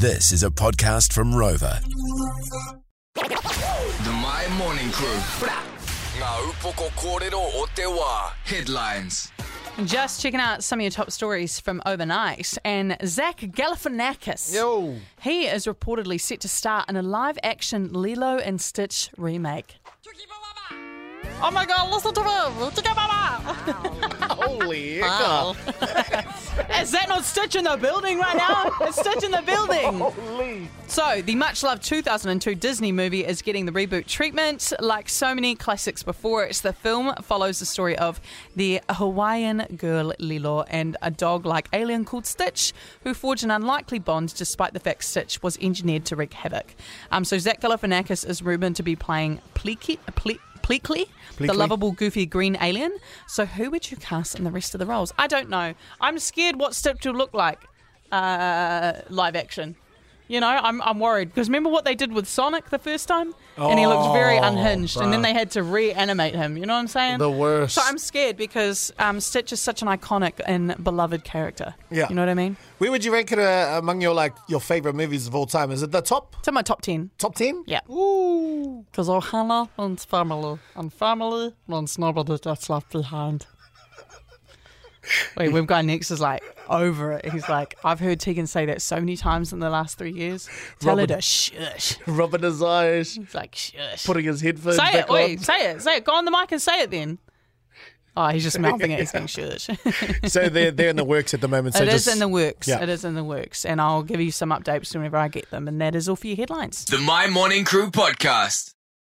This is a podcast from Rover. The Mai Morning Crew. Ngā upoko kōrero o te wā. Headlines. Just checking out some of your top stories from overnight. And Zach Galifianakis. Yo. He is reportedly set to star in a live action Lilo and Stitch remake. Oh my god, listen to him! Chucky Mama! Holy Wow. Is that not Stitch in the building right now? It's Stitch in the building! Holy. So, the much loved 2002 Disney movie is getting the reboot treatment. Like so many classics before it, the film follows the story of the Hawaiian girl Lilo and a dog like alien called Stitch, who forge an unlikely bond despite the fact Stitch was engineered to wreak havoc. Um, so, Zach Galifianakis is rumoured to be playing Pleaky. Ple- Pleakley, the lovable, goofy green alien. So, who would you cast in the rest of the roles? I don't know. I'm scared what Stitch will look like uh, live action. You know, I'm, I'm worried because remember what they did with Sonic the first time, and he looked very Oh, unhinged, and then bruh. they had to reanimate him. You know what I'm saying? The worst. So I'm scared because um, Stitch is such an iconic and beloved character. Yeah. you know what I mean. Where would you rank it uh, among your like your favorite movies of all time? Is it the top It's in my top ten. top ten? Yeah. Ooh. Because Ohana and family, and family means nobody gets left behind. Wait, we've got next is like over it. He's like, I've heard Tegan say that so many times in the last three years. Tell her Robin- to shush. Rubbing his eyes, It's like shush. putting his headphones say back it. Wait, say it. Say it. Go on the mic and say it then. Oh, he's just mouthing it. He's saying shush. So they're they're in the works at the moment. So It is just, in the works. Yeah. It is in the works, and I'll give you some updates whenever I get them. And that is all for your headlines. The Mai Morning Crew podcast.